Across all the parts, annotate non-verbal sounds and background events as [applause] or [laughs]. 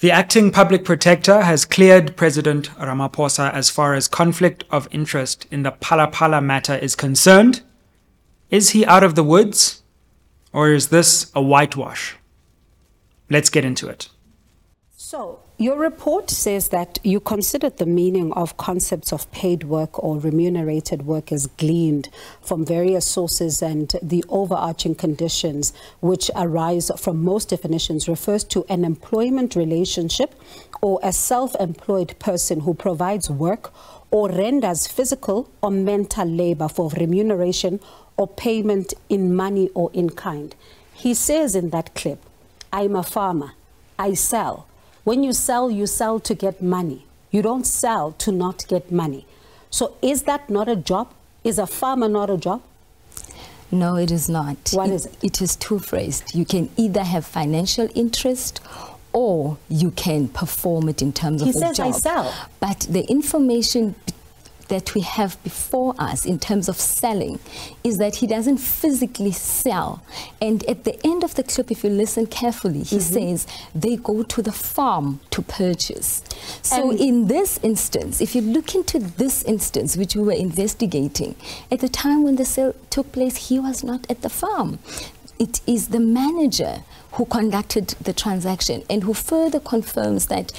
The acting public protector has cleared President Ramaphosa as far as conflict of interest in the Phala matter is concerned. Is he out of the woods? Or is this a whitewash? Let's get into it. So, your report says that you considered the meaning of concepts of paid work or remunerated work as gleaned from various sources, and the overarching conditions which arise from most definitions refers to an employment relationship or a self employed person who provides work or renders physical or mental labor for remuneration or payment in money or in kind. He says in that clip, I'm a farmer, I sell. When you sell, you sell to get money. You don't sell to not get money. So is that not a job? Is a farmer not a job? No, it is not. What it, is it? It is two-phrased. You can either have financial interest or you can perform it in terms He of a says, "I sell." But the information that we have before us in terms of selling is that he doesn't physically sell. And at the end of the clip, if you listen carefully, he Mm-hmm. says they go to the farm to purchase. So And- in this instance, if you look into this instance, which we were investigating, at the time when the sale took place, he was not at the farm. It is the manager who conducted the transaction and who further confirms that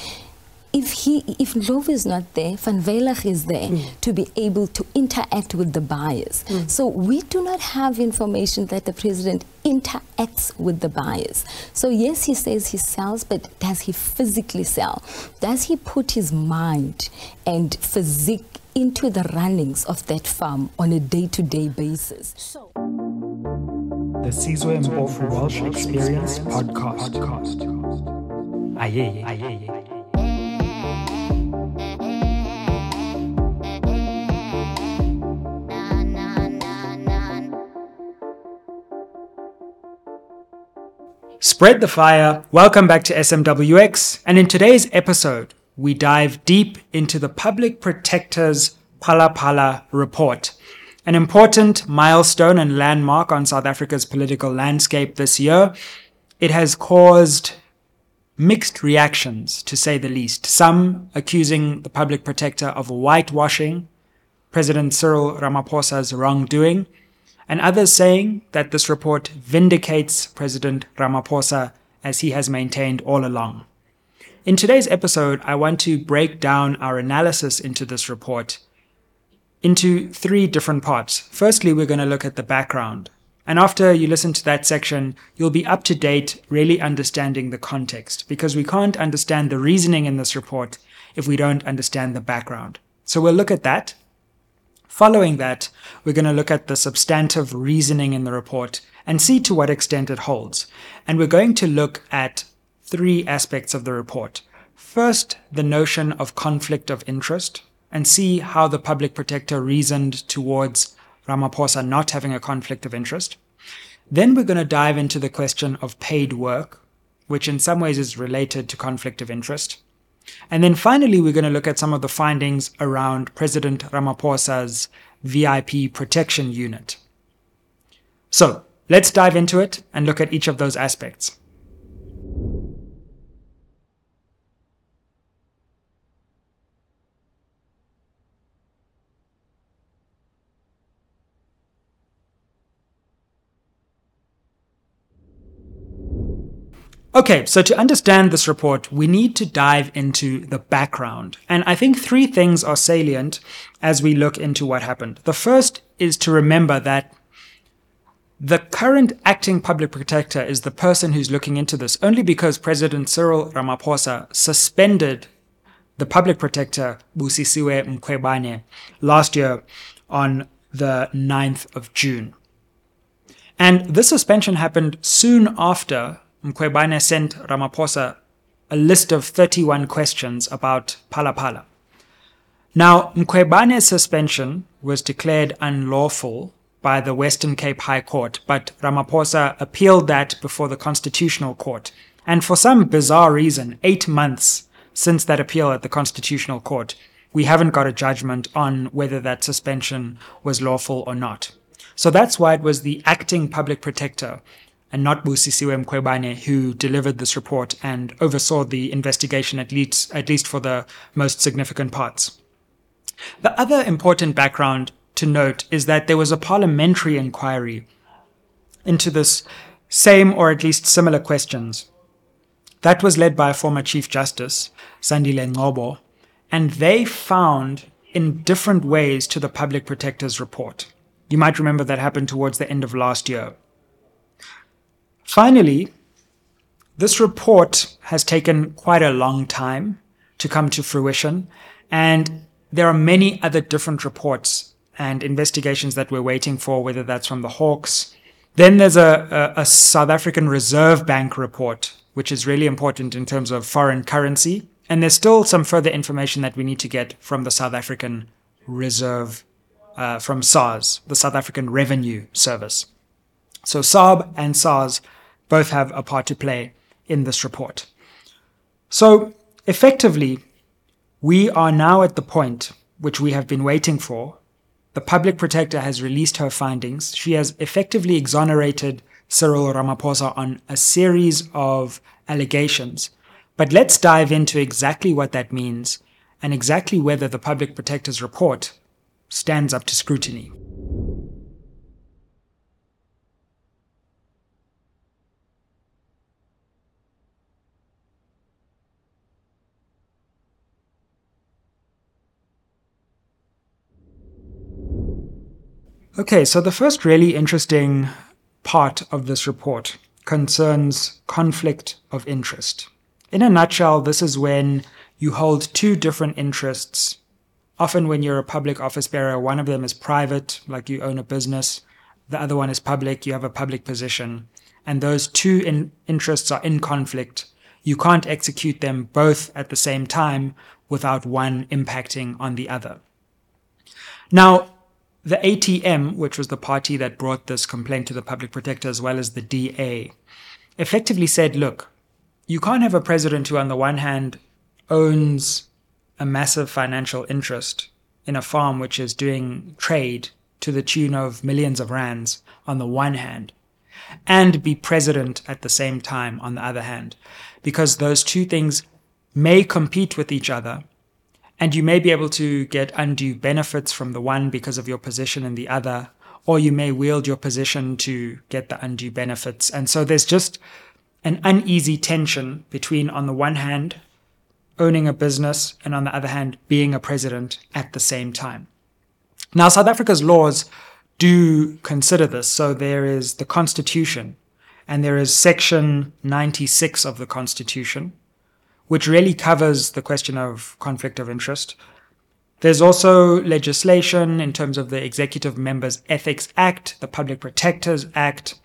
if he if Love is not there, Von Wielligh is there hmm. to be able to interact with the buyers. Hmm. So we do not have information that the president interacts with the buyers. So yes, he says he sells, but does he physically sell? Does he put his mind and physique into the runnings of that farm on a day-to-day basis? So, The Sizwe Mpofu Walsh Experience Podcast. Aye, aye, aye, Spread the fire. Welcome back to SMWX. And in today's episode, we dive deep into the Public Protector's Phala report, an important milestone and landmark on South Africa's political landscape this year. It has caused mixed reactions, to say the least. Some accusing the Public Protector of whitewashing President Cyril Ramaphosa's wrongdoing, and others saying that this report vindicates President Ramaphosa as he has maintained all along. In today's episode, I want to break down our analysis into this report into three different parts. Firstly, we're going to look at the background. And after you listen to that section, you'll be up to date, really understanding the context, because we can't understand the reasoning in this report if we don't understand the background. So we'll look at that. Following that, we're going to look at the substantive reasoning in the report and see to what extent it holds. And we're going to look at three aspects of the report. First, the notion of conflict of interest and see how the public protector reasoned towards Ramaphosa not having a conflict of interest. Then we're going to dive into the question of paid work, which in some ways is related to conflict of interest. And then finally, we're going to look at some of the findings around President Ramaphosa's VIP protection unit. So let's dive into it and look at each of those aspects. Okay, so to understand this report, we need to dive into the background. And I think three things are salient as we look into what happened. The first is to remember that the current acting public protector is the person who's looking into this only because President Cyril Ramaphosa suspended the public protector Busisiwe Mkhwebane last year on the 9th of June. And this suspension happened soon after Mkhwebane sent Ramaphosa a list of 31 questions about Phala. Now, Mkhwebane's suspension was declared unlawful by the Western Cape High Court, but Ramaphosa appealed that before the Constitutional Court. And for some bizarre reason, eight months since that appeal at the Constitutional Court, we haven't got a judgment on whether that suspension was lawful or not. So that's why it was the acting public protector and not Busisiwe Mkhwebane, who delivered this report and oversaw the investigation at least, at least for the most significant parts. The other important background to note is that there was a parliamentary inquiry into this same or at least similar questions. That was led by a former Chief Justice, Sandile Ngcobo, and they found in different ways to the Public Protector's report. You might remember that happened towards the end of last year. Finally, this report has taken quite a long time to come to fruition, and there are many other different reports and investigations that we're waiting for, whether that's from the Hawks. Then there's a, a, a South African Reserve Bank report, which is really important in terms of foreign currency. And there's still some further information that we need to get from the South African Reserve, uh, from SARS, the South African Revenue Service. So SARB and SARS both have a part to play in this report. So effectively, we are now at the point which we have been waiting for. The public protector has released her findings. She has effectively exonerated Cyril Ramaphosa on a series of allegations. But let's dive into exactly what that means and exactly whether the public protector's report stands up to scrutiny. Okay, so the first really interesting part of this report concerns conflict of interest. In a nutshell, this is when you hold two different interests. Often, when you're a public office bearer, one of them is private, like you own a business, the other one is public, you have a public position, and those two in- interests are in conflict. You can't execute them both at the same time without one impacting on the other. Now, the ATM, which was the party that brought this complaint to the public protector as well as the DA, effectively said, look, you can't have a president who, on the one hand, owns a massive financial interest in a farm which is doing trade to the tune of millions of rands on the one hand, and be president at the same time on the other hand, because those two things may compete with each other and you may be able to get undue benefits from the one because of your position in the other, or you may wield your position to get the undue benefits. And so there's just an uneasy tension between, on the one hand, owning a business, and on the other hand, being a president at the same time. Now, South Africa's laws do consider this. So there is the Constitution, and there is Section 96 of the Constitution, which really covers the question of conflict of interest. There's also legislation in terms of the Executive Members Ethics Act, the Public Protectors Act,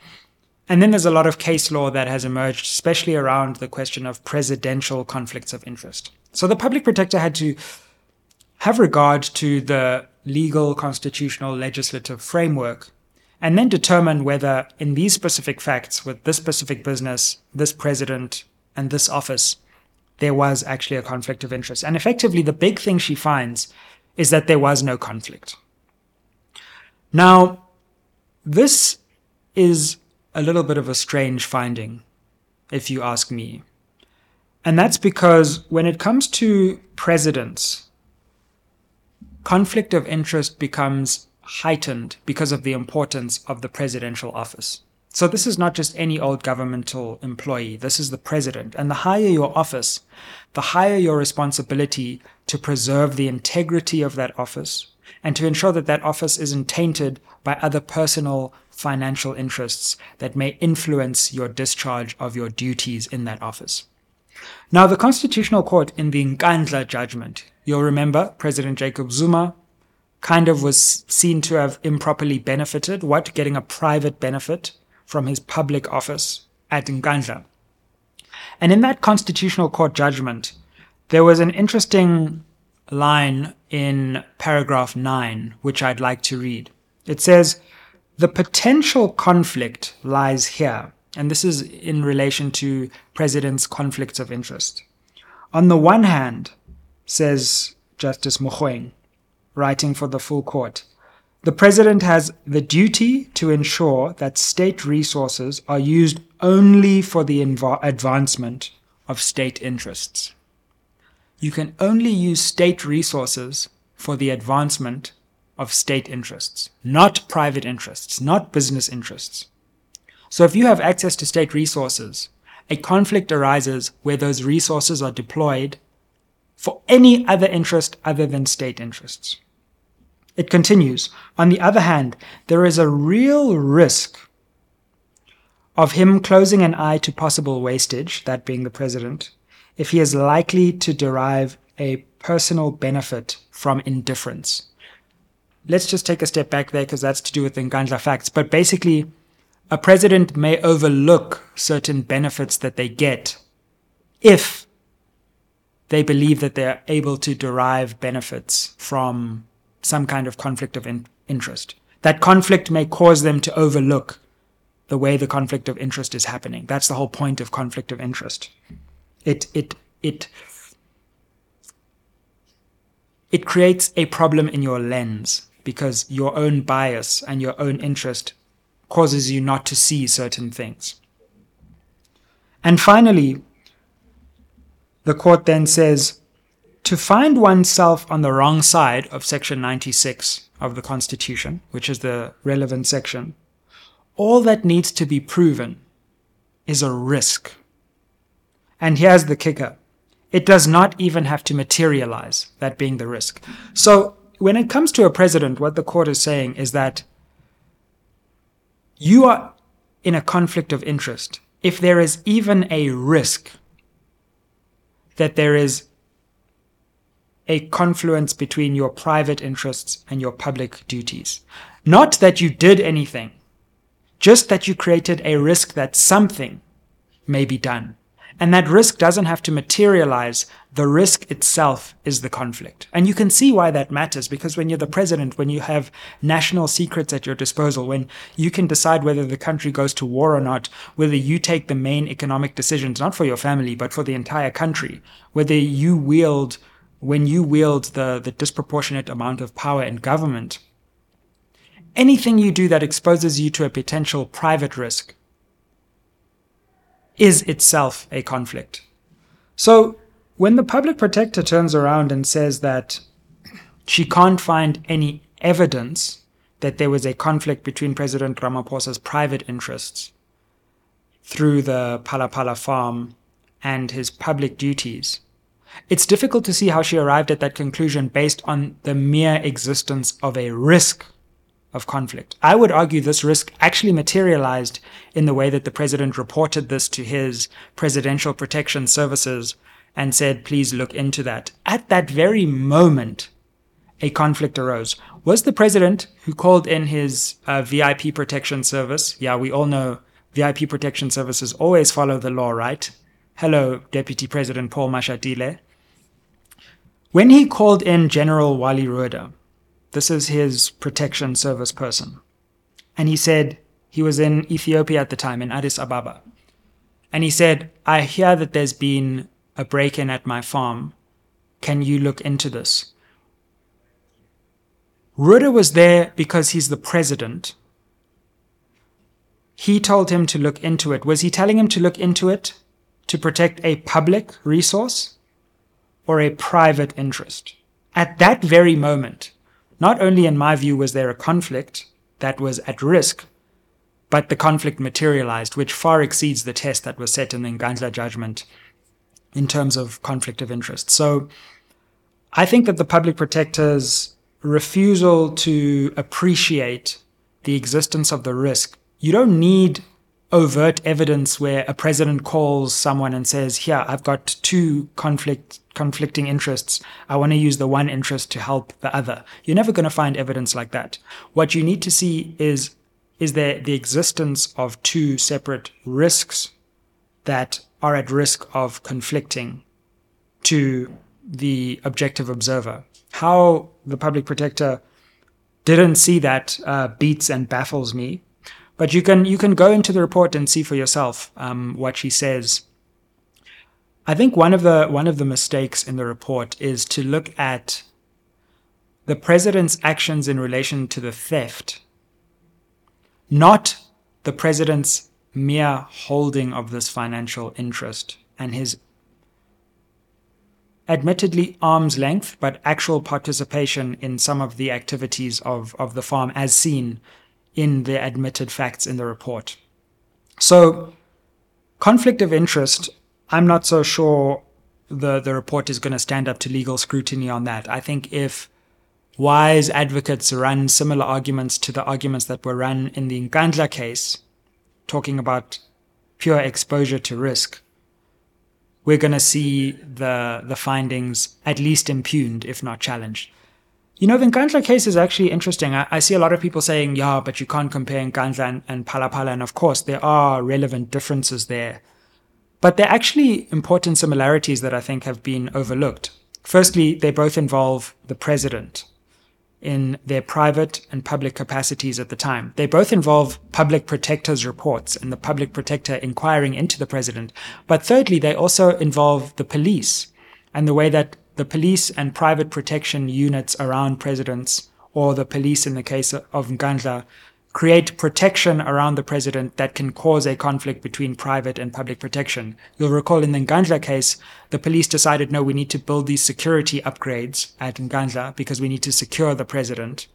and then there's a lot of case law that has emerged, especially around the question of presidential conflicts of interest. So the public protector had to have regard to the legal, constitutional, legislative framework and then determine whether, in these specific facts, with this specific business, this president, and this office, there was actually a conflict of interest. And effectively, the big thing she finds is that there was no conflict. Now, this is a little bit of a strange finding, if you ask me. And that's because when it comes to presidents, conflict of interest becomes heightened because of the importance of the presidential office. So this is not just any old governmental employee. This is the president. And the higher your office, the higher your responsibility to preserve the integrity of that office and to ensure that that office isn't tainted by other personal financial interests that may influence your discharge of your duties in that office. Now, the Constitutional Court in the Nkandla judgment, you'll remember President Jacob Zuma kind of was seen to have improperly benefited. What? Getting a private benefit from his public office at Nkandla. And in that Constitutional Court judgment, there was an interesting line in paragraph 9, which I'd like to read. It says, The potential conflict lies here. And this is in relation to president's conflicts of interest. On the one hand, says Justice Mogoeng, writing for the full court, The president has the duty to ensure that state resources are used only for the inv- advancement of state interests. You can only use state resources for the advancement of state interests, not private interests, not business interests. So if you have access to state resources, a conflict arises where those resources are deployed for any other interest other than state interests. It continues. On the other hand, there is a real risk of him closing an eye to possible wastage, that being the president, if he is likely to derive a personal benefit from indifference. Let's just take a step back there because that's to do with the Nkandla facts. But basically, a president may overlook certain benefits that they get if they believe that they're able to derive benefits from some kind of conflict of in- interest. That conflict may cause them to overlook the way the conflict of interest is happening. That's the whole point of conflict of interest. It it it it creates a problem in your lens because your own bias and your own interest causes you not to see certain things. And finally, the court then says to find oneself on the wrong side of section 96 of the Constitution, which is the relevant section, all that needs to be proven is a risk. And here's the kicker it does not even have to materialize, that being the risk. So, when it comes to a president, what the court is saying is that you are in a conflict of interest if there is even a risk that there is a confluence between your private interests and your public duties. Not that you did anything, just that you created a risk that something may be done. And that risk doesn't have to materialize. The risk itself is the conflict. And you can see why that matters because when you're the president, when you have national secrets at your disposal, when you can decide whether the country goes to war or not, whether you take the main economic decisions, not for your family, but for the entire country, whether you wield, when you wield the, the disproportionate amount of power in government, anything you do that exposes you to a potential private risk is itself a conflict. So when the public protector turns around and says that she can't find any evidence that there was a conflict between President Ramaphosa's private interests through the Phala farm and his public duties, it's difficult to see how she arrived at that conclusion based on the mere existence of a risk of conflict. I would argue this risk actually materialized in the way that the president reported this to his presidential protection services and said, please look into that. At that very moment, a conflict arose. Was the president who called in his uh, VIP protection service? Yeah, we all know VIP protection services always follow the law, right? Hello, Deputy President Paul Mashatile. When he called in General Wally Rhoode, this is his protection service person. And he said he was in Ethiopia at the time, in Addis Ababa. And he said, I hear that there's been a break in at my farm. Can you look into this? Rhoode was there because he's the president. He told him to look into it. Was he telling him to look into it to protect a public resource or a private interest? At that very moment, not only, in my view, was there a conflict that was at risk, but the conflict materialized, which far exceeds the test that was set in the Nkandla judgment in terms of conflict of interest. So I think that the public protector's refusal to appreciate the existence of the risk, you don't need overt evidence where a president calls someone and says, Here, I've got two conflict conflicting interests. I want to use the one interest to help the other. You're never going to find evidence like that. What you need to see is is there the existence of two separate risks that are at risk of conflicting to the objective observer. How the public protector didn't see that uh, beats and baffles me. But you can you can go into the report and see for yourself um, what she says. I think one of the one of the mistakes in the report is to look at the president's actions in relation to the theft, not the president's mere holding of this financial interest and his admittedly arm's length, but actual participation in some of the activities of, of the farm as seen in the admitted facts in the report. So, conflict of interest, I'm not so sure the, the report is going to stand up to legal scrutiny on that. I think if wise advocates run similar arguments to the arguments that were run in the Nkandla case, talking about pure exposure to risk, we're going to see the the findings at least impugned, if not challenged. You know, the Nkandla case is actually interesting. I, I, see a lot of people saying, yeah, but you can't compare Nkandla and, and Phala And of course, there are relevant differences there. But there are actually important similarities that I think have been overlooked. Firstly, they both involve the president in their private and public capacities at the time. They both involve public protector's reports and the public protector inquiring into the president. But thirdly, they also involve the police and the way that the police and private protection units around presidents, or the police in the case of Nkandla, create protection around the president that can cause a conflict between private and public protection. You'll recall in the Nkandla case, the police decided, no, we need to build these security upgrades at Nkandla because we need to secure the president.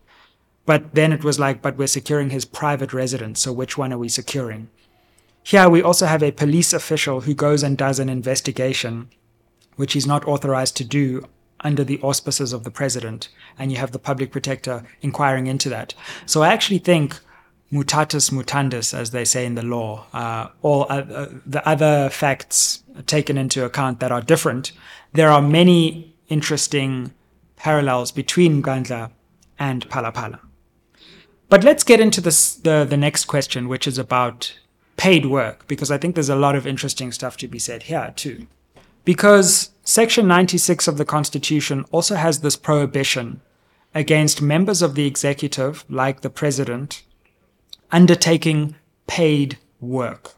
But then it was like, but we're securing his private residence, so which one are we securing? Here we also have a police official who goes and does an investigation, which he's not authorized to do under the auspices of the president, and you have the public protector inquiring into that. So I actually think mutatis mutandis, as they say in the law, uh, all uh, the other facts taken into account that are different, there are many interesting parallels between Nkandla and Phala. But let's get into this, the, the next question, which is about paid work, because I think there's a lot of interesting stuff to be said here too. Because Section 96 of the Constitution also has this prohibition against members of the executive, like the president, undertaking paid work.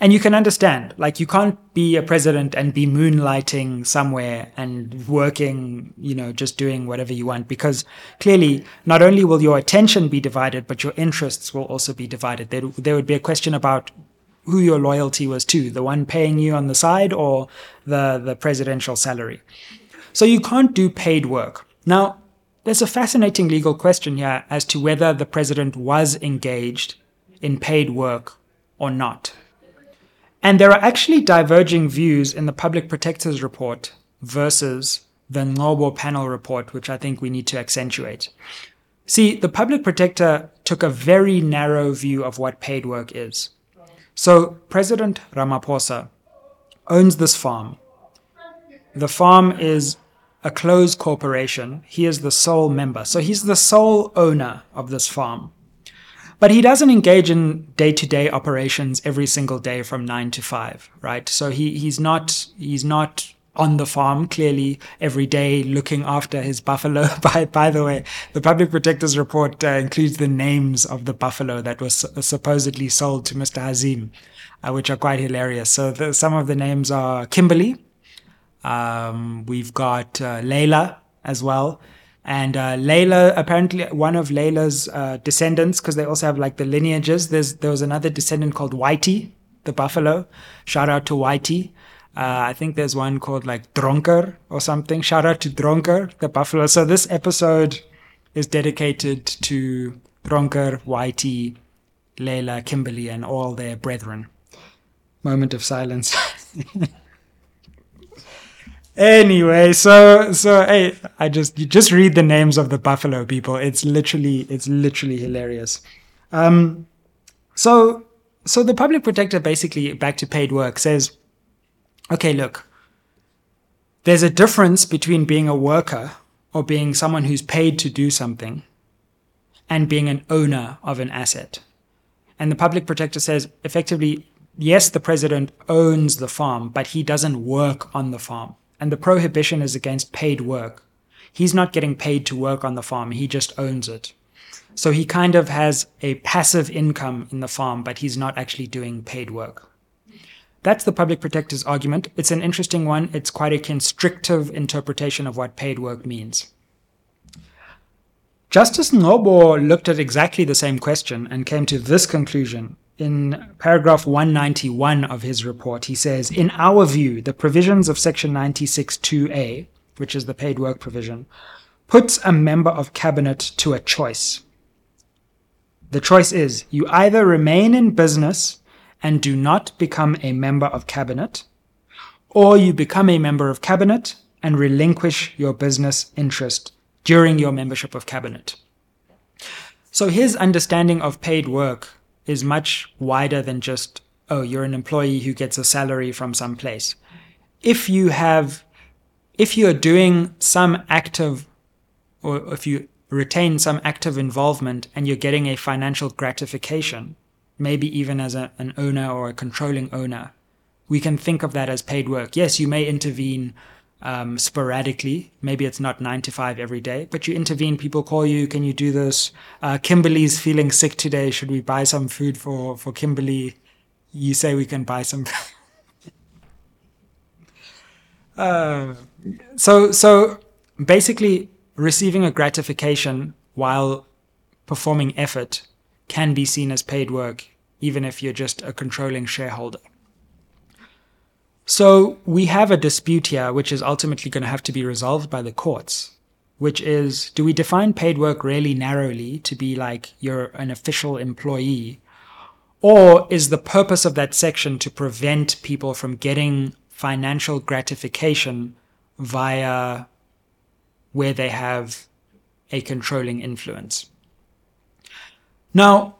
And you can understand, like, you can't be a president and be moonlighting somewhere and working, you know, just doing whatever you want, because clearly, not only will your attention be divided, but your interests will also be divided. There, there would be a question about who your loyalty was to the one paying you on the side or the, the presidential salary. So you can't do paid work. Now, there's a fascinating legal question here as to whether the president was engaged in paid work or not. And there are actually diverging views in the Public Protector's Report versus the Ngcobo panel report, which I think we need to accentuate. See, the Public Protector took a very narrow view of what paid work is. So, President Ramaphosa owns this farm. The farm is a closed corporation. He is the sole member. So he's the sole owner of this farm. But he doesn't engage in day to day operations every single day from nine to five, right? So he, he's not, he's not on the farm clearly every day looking after his buffalo. [laughs] by, by the way, the public protector's report uh, includes the names of the buffalo that was supposedly sold to Mr. Hazim, uh, which are quite hilarious. So the, some of the names are Kimberly, um, we've got uh, Layla as well. And uh, Layla, apparently one of Layla's uh, descendants, because they also have like the lineages. There's there was another descendant called Whitey, the buffalo. Shout out to Whitey. Uh, I think there's one called like Dronker or something. Shout out to Dronker, the buffalo. So this episode is dedicated to Dronker, Whitey, Layla, Kimberly, and all their brethren. Moment of silence. [laughs] anyway, so so hey, I just you just read the names of the buffalo people. It's literally it's literally hilarious. Um, so so the public protector basically back to paid work says, okay, look, there's a difference between being a worker or being someone who's paid to do something and being an owner of an asset. And the public protector says effectively, yes, the president owns the farm, but he doesn't work on the farm and the prohibition is against paid work. He's not getting paid to work on the farm, he just owns it. So he kind of has a passive income in the farm, but he's not actually doing paid work. That's the public protector's argument. It's an interesting one. It's quite a constrictive interpretation of what paid work means. Justice Ngcobo looked at exactly the same question and came to this conclusion. In paragraph 191 of his report, he says, In our view, the provisions of section 96.2a, which is the paid work provision, puts a member of cabinet to a choice. The choice is you either remain in business and do not become a member of cabinet, or you become a member of cabinet and relinquish your business interest during your membership of cabinet. So his understanding of paid work is much wider than just, oh, you're an employee who gets a salary from some place. If you have, if you're doing some active, or if you retain some active involvement and you're getting a financial gratification, maybe even as a, an owner or a controlling owner, we can think of that as paid work. Yes, you may intervene um, sporadically. Maybe it's not nine to five every day, but you intervene. People call you. Can you do this? Uh, Kimberly's feeling sick today. Should we buy some food for, for Kimberly? You say we can buy some. [laughs] uh, so, so basically, receiving a gratification while performing effort can be seen as paid work, even if you're just a controlling shareholder. So we have a dispute here, which is ultimately going to have to be resolved by the courts, which is do we define paid work really narrowly to be like you're an official employee? Or is the purpose of that section to prevent people from getting financial gratification via where they have a controlling influence? Now,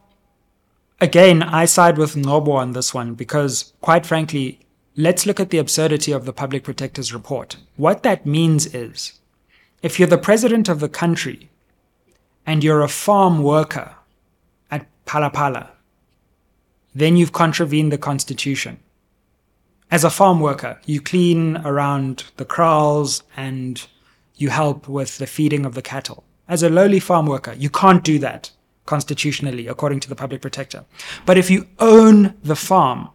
again, I side with Ngcobo on this one because, quite frankly, Let's look at the absurdity of the Public Protector's report. What that means is if you're the president of the country and you're a farm worker at Phala Phala, then you've contravened the Constitution. As a farm worker, you clean around the kraals and you help with the feeding of the cattle. As a lowly farm worker, you can't do that constitutionally, according to the public protector. But if you own the farm,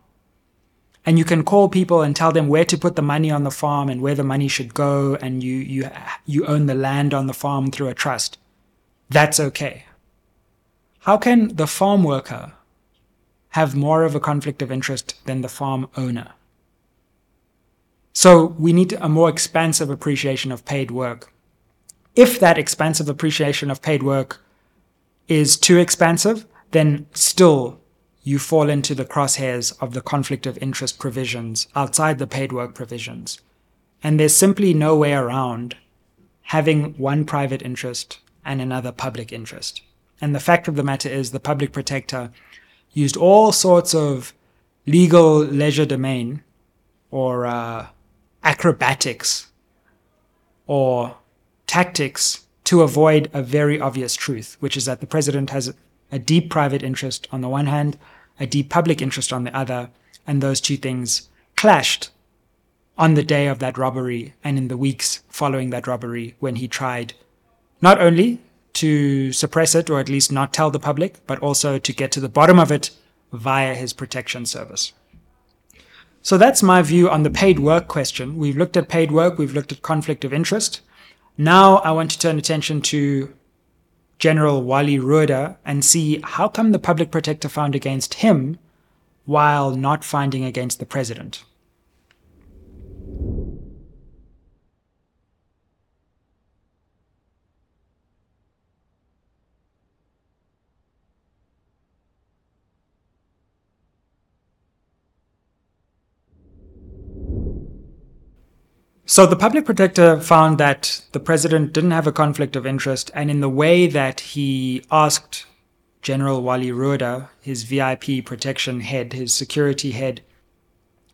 and you can call people and tell them where to put the money on the farm and where the money should go and you you you own the land on the farm through a trust that's okay. How can the farm worker have more of a conflict of interest than the farm owner? So we need a more expansive appreciation of paid work. If that expansive appreciation of paid work is too expansive then still you fall into the crosshairs of the conflict of interest provisions outside the paid work provisions. And there's simply no way around having one private interest and another public interest. And the fact of the matter is, the public protector used all sorts of legal legerdemain or uh, acrobatics or tactics to avoid a very obvious truth, which is that the president has a deep private interest on the one hand a deep public interest on the other, and those two things clashed on the day of that robbery and in the weeks following that robbery when he tried not only to suppress it or at least not tell the public, but also to get to the bottom of it via his protection service. So that's my view on the paid work question. We've looked at paid work, we've looked at conflict of interest. Now I want to turn attention to General Wally Rhoode and see how come the public protector found against him while not finding against the president. So the public protector found that the president didn't have a conflict of interest, and in the way that he asked General Wally Rhoode, his VIP protection head, his security head,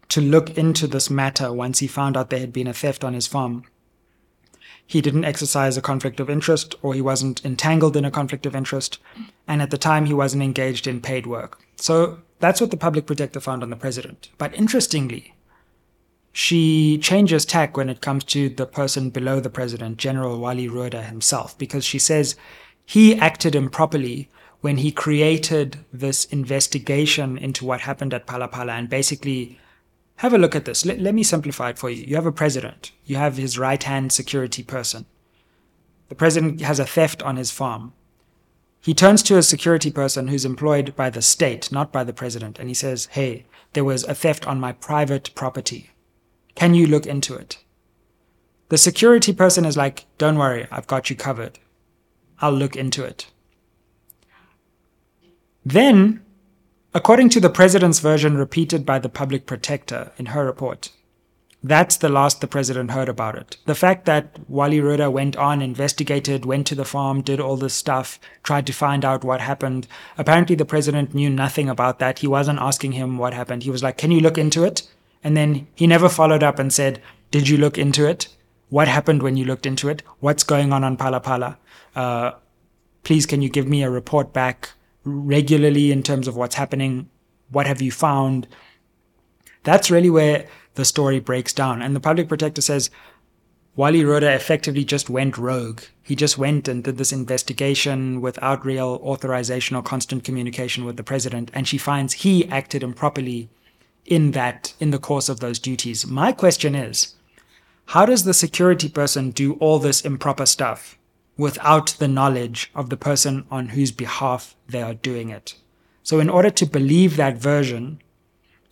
to look into this matter once he found out there had been a theft on his farm. He didn't exercise a conflict of interest, or he wasn't entangled in a conflict of interest, and at the time he wasn't engaged in paid work. So that's what the public protector found on the president. But interestingly, she changes tack when it comes to the person below the president, General Wally Rhoode himself, because she says he acted improperly when he created this investigation into what happened at Phala and basically have a look at this. Let, let me simplify it for you. You have a president, you have his right hand security person. The president has a theft on his farm. He turns to a security person who's employed by the state, not by the president, and he says, Hey, there was a theft on my private property. Can you look into it? The security person is like, Don't worry, I've got you covered. I'll look into it. Then, according to the president's version repeated by the public protector in her report, that's the last the president heard about it. The fact that Wally Rhoode went on, investigated, went to the farm, did all this stuff, tried to find out what happened. Apparently, the president knew nothing about that. He wasn't asking him what happened. He was like, Can you look into it? And then he never followed up and said, Did you look into it? What happened when you looked into it? What's going on on Phala Phala? Uh, please, can you give me a report back regularly in terms of what's happening? What have you found? That's really where the story breaks down. And the public protector says Wally Rhoode effectively just went rogue. He just went and did this investigation without real authorization or constant communication with the president. And she finds he acted improperly in that, in the course of those duties. My question is, how does the security person do all this improper stuff without the knowledge of the person on whose behalf they are doing it? So in order to believe that version,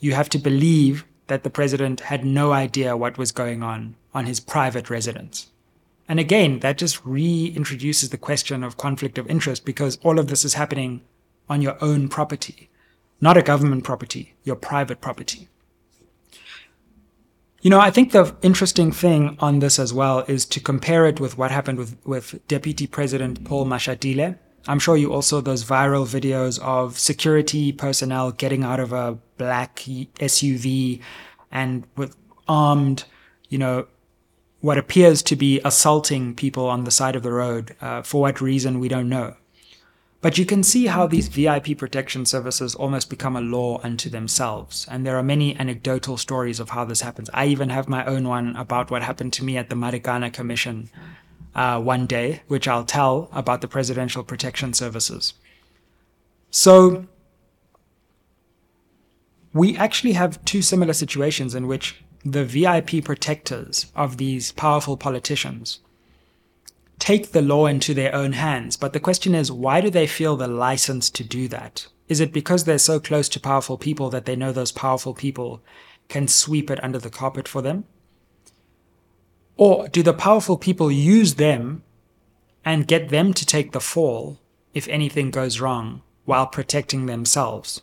you have to believe that the president had no idea what was going on on his private residence. And again, that just reintroduces the question of conflict of interest because all of this is happening on your own property, not a government property, your private property. You know, I think the interesting thing on this as well is to compare it with what happened with, with Deputy President Paul Mashatile. I'm sure you also those viral videos of security personnel getting out of a black SUV and with armed, you know, what appears to be assaulting people on the side of the road. Uh, for what reason, we don't know. But you can see how these VIP protection services almost become a law unto themselves. And there are many anecdotal stories of how this happens. I even have my own one about what happened to me at the Marikana Commission uh, one day, which I'll tell about the Presidential Protection Services. So we actually have two similar situations in which the VIP protectors of these powerful politicians take the law into their own hands. But the question is, why do they feel the license to do that? Is it because they're so close to powerful people that they know those powerful people can sweep it under the carpet for them? Or do the powerful people use them and get them to take the fall if anything goes wrong while protecting themselves?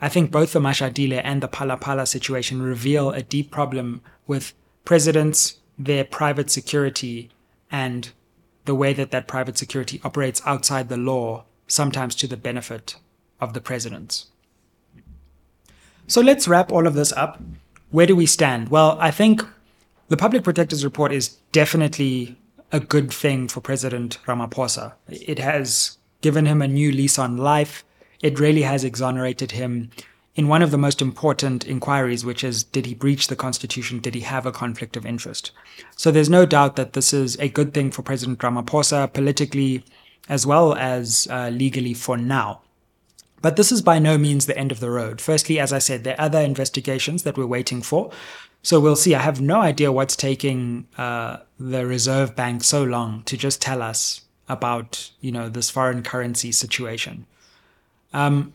I think both the Mashatile and the Phala situation reveal a deep problem with presidents, their private security, and the way that that private security operates outside the law, sometimes to the benefit of the presidents. So let's wrap all of this up. Where do we stand? Well, I think the Public Protector's Report is definitely a good thing for President Ramaphosa. It has given him a new lease on life. It really has exonerated him in one of the most important inquiries, which is did he breach the Constitution? Did he have a conflict of interest? So there's no doubt that this is a good thing for President Ramaphosa politically as well as uh, legally for now. But this is by no means the end of the road. Firstly, as I said, there are other investigations that we're waiting for. So we'll see. I have no idea what's taking uh, the Reserve Bank so long to just tell us about, you know, this foreign currency situation. Um,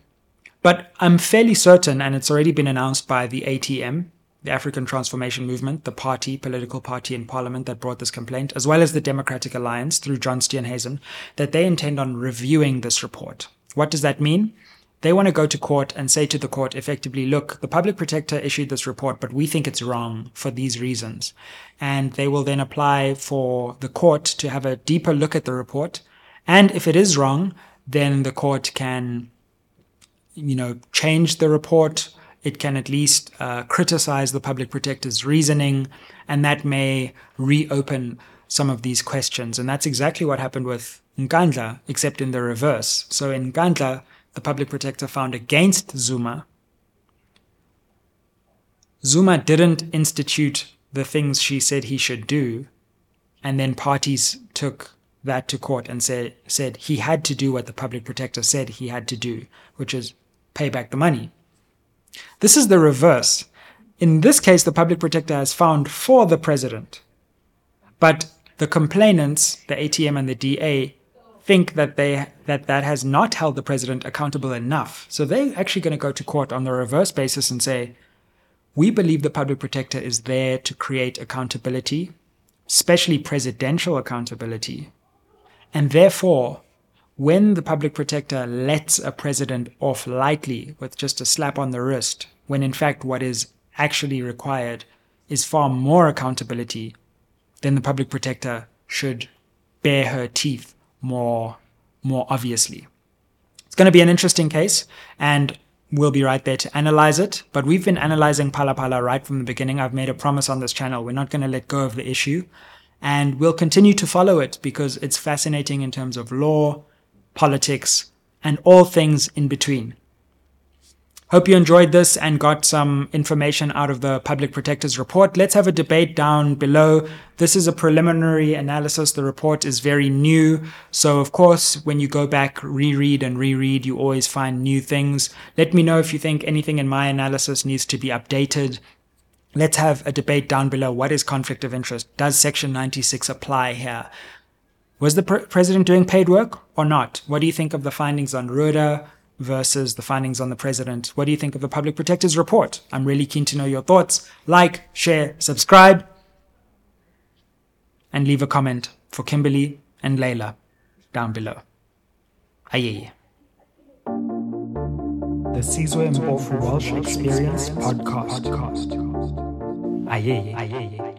but I'm fairly certain, and it's already been announced by the ATM, the African Transformation Movement, the party, political party in parliament that brought this complaint, as well as the Democratic Alliance through John Steenhuisen, that they intend on reviewing this report. What does that mean? They want to go to court and say to the court effectively, look, the public protector issued this report, but we think it's wrong for these reasons. And they will then apply for the court to have a deeper look at the report. And if it is wrong, then the court can you know, change the report. It can at least uh, criticize the public protector's reasoning, and that may reopen some of these questions. And that's exactly what happened with Nkandla, except in the reverse. So in Nkandla, the public protector found against Zuma. Zuma didn't institute the things she said he should do, and then parties took that to court and say, said he had to do what the public protector said he had to do, which is pay back the money. This is the reverse. In this case, the public protector has found for the president, but the complainants, the ATM and the DA, think that they that that has not held the president accountable enough. So they're actually going to go to court on the reverse basis and say, we believe the public protector is there to create accountability, especially presidential accountability. And therefore, when the public protector lets a president off lightly with just a slap on the wrist, when in fact what is actually required is far more accountability, then the public protector should bare her teeth more, more obviously. It's going to be an interesting case, and we'll be right there to analyze it. But we've been analyzing Phala right from the beginning. I've made a promise on this channel. We're not going to let go of the issue. And we'll continue to follow it because it's fascinating in terms of law, politics, and all things in between. Hope you enjoyed this and got some information out of the Public Protector's report. Let's have a debate down below. This is a preliminary analysis. The report is very new. So, of course, when you go back, reread and reread, you always find new things. Let me know if you think anything in my analysis needs to be updated. Let's have a debate down below. What is conflict of interest? Does Section 96 apply here? Was the pre- president doing paid work or not? What do you think of the findings on Rhoode? versus the findings on the president. What do you think of the Public Protector's report? I'm really keen to know your thoughts. Like, share, subscribe, and leave a comment for Kimberly and Layla down below. Aye. The Sizwe Mpofu Walsh Experience Podcast. Aye, aye. Aye.